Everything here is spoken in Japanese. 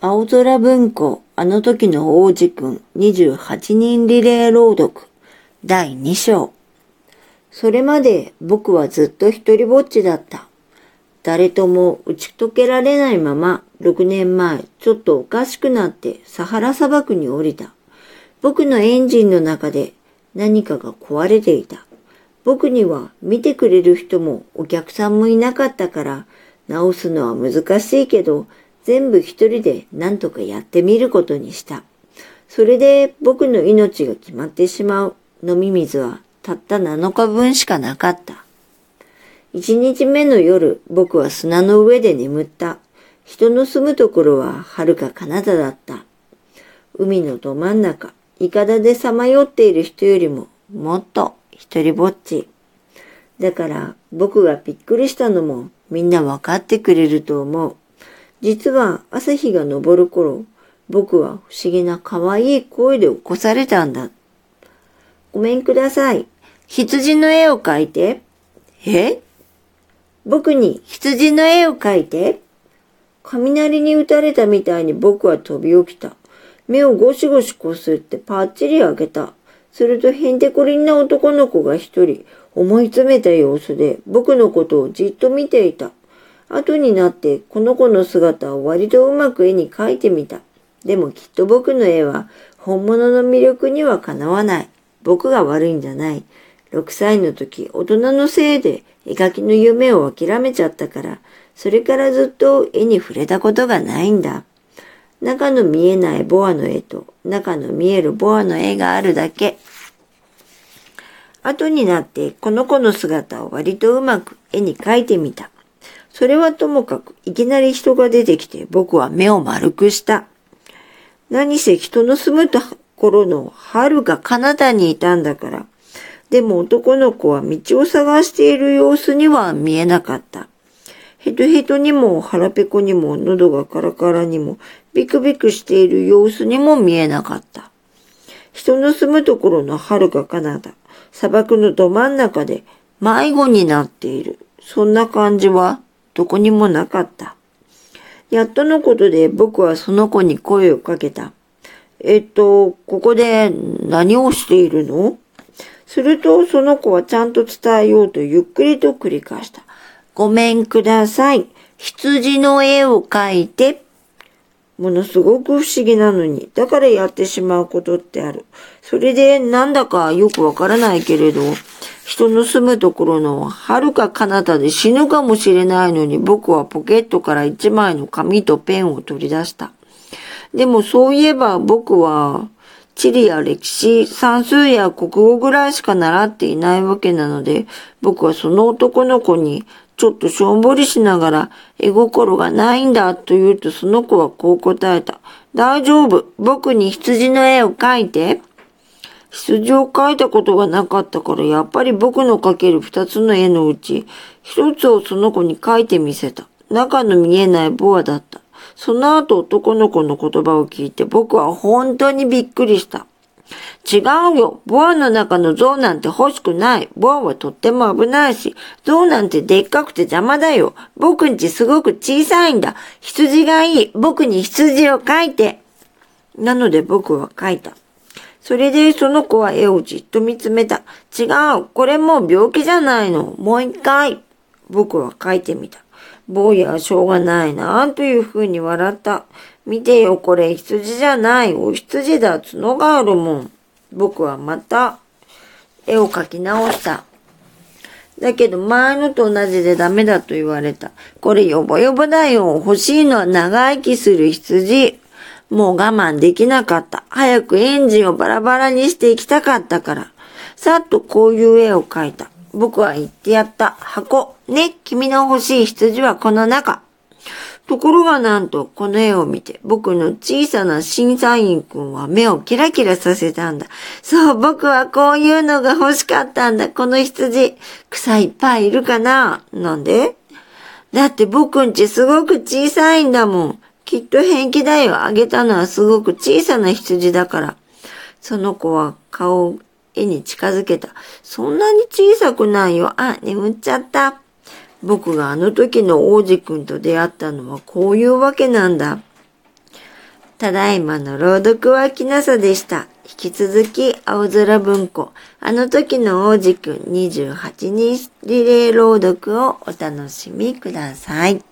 青空文庫、あの時の王子くん28人リレー朗読第2章。それまで僕はずっと一人ぼっちだった。誰とも打ち解けられないまま6年前ちょっとおかしくなってサハラ砂漠に降りた。僕のエンジンの中で何かが壊れていた。僕には見てくれる人もお客さんもいなかったから直すのは難しいけど全部一人で何とかやってみることにした。それで僕の命が決まってしまう飲み水はたった7日分しかなかった。一日目の夜、僕は砂の上で眠った。人の住むところは遥か彼方だった。海のど真ん中、いかだでさまよっている人よりももっと一人ぼっち。だから僕がびっくりしたのもみんなわかってくれると思う。実は朝日が昇る頃、僕は不思議な可愛い声で起こされたんだ。ごめんください。羊の絵を描いて。え？僕に羊の絵を描いて。雷に打たれたみたいに僕は飛び起きた。目をゴシゴシこすってパッチリ開けた。するとへんてこりんな男の子が一人思い詰めた様子で僕のことをじっと見ていた。後になってこの子の姿を割とうまく絵に描いてみた。でもきっと僕の絵は本物の魅力にはかなわない。僕が悪いんじゃない。6歳の時、大人のせいで絵描きの夢を諦めちゃったから、それからずっと絵に触れたことがないんだ。中の見えないボアの絵と中の見えるボアの絵があるだけ。後になってこの子の姿を割とうまく絵に描いてみた。それはともかく、いきなり人が出てきて僕は目を丸くした。何せ人の住むところの遥か彼方にいたんだから。でも男の子は道を探している様子には見えなかった。ヘトヘトにも腹ペコにも喉がカラカラにもビクビクしている様子にも見えなかった。人の住むところの遥か彼方、砂漠のど真ん中で迷子になっている。そんな感じはどこにもなかった。やっとのことで僕はその子に声をかけた。えっと、ここで何をしているの？するとその子はちゃんと伝えようとゆっくりと繰り返した。ごめんください。羊の絵を描いて。ものすごく不思議なのに、だからやってしまうことってある。それでなんだかよくわからないけれど、人の住むところの遥か彼方で死ぬかもしれないのに僕はポケットから一枚の紙とペンを取り出した。でもそういえば僕は地理や歴史、算数や国語ぐらいしか習っていないわけなので、僕はその男の子にちょっとしょんぼりしながら、絵心がないんだと言うとその子はこう答えた。大丈夫。僕に羊の絵を描いて。羊を描いたことがなかったから、やっぱり僕の描ける二つの絵のうち、一つをその子に描いてみせた。中の見えないボアだった。その後男の子の言葉を聞いて僕は本当にびっくりした。違うよ。ボアの中の象なんて欲しくない。ボアはとっても危ないし、象なんてでっかくて邪魔だよ。僕んちすごく小さいんだ。羊がいい。僕に羊を描いて。なので僕は描いた。それでその子は絵をじっと見つめた。違う。これもう病気じゃないの。もう一回。僕は書いてみた。坊やはしょうがないなあ、というふうに笑った。見てよ、これ羊じゃない。お羊だ。角があるもん。僕はまた絵を描き直した。だけど前のと同じでダメだと言われた。これヨボヨボだよ。欲しいのは長生きする羊。もう我慢できなかった。早くエンジンをバラバラにしていきたかったから。さっとこういう絵を描いた。僕は言ってやった。箱。ね、君の欲しい羊はこの中。ところがなんと、この絵を見て、僕の小さな審査員くんは目をキラキラさせたんだ。そう、僕はこういうのが欲しかったんだ。この羊。草いっぱいいるかな？なんで？だって僕んちすごく小さいんだもん。きっと平気だよ。あげたのはすごく小さな羊だから。その子は顔絵に近づけた。そんなに小さくないよ。あ、眠っちゃった。僕があの時の王子くんと出会ったのはこういうわけなんだ。ただいまの朗読はきなさでした。引き続き、青空文庫、あの時の王子くん28人リレー朗読をお楽しみください。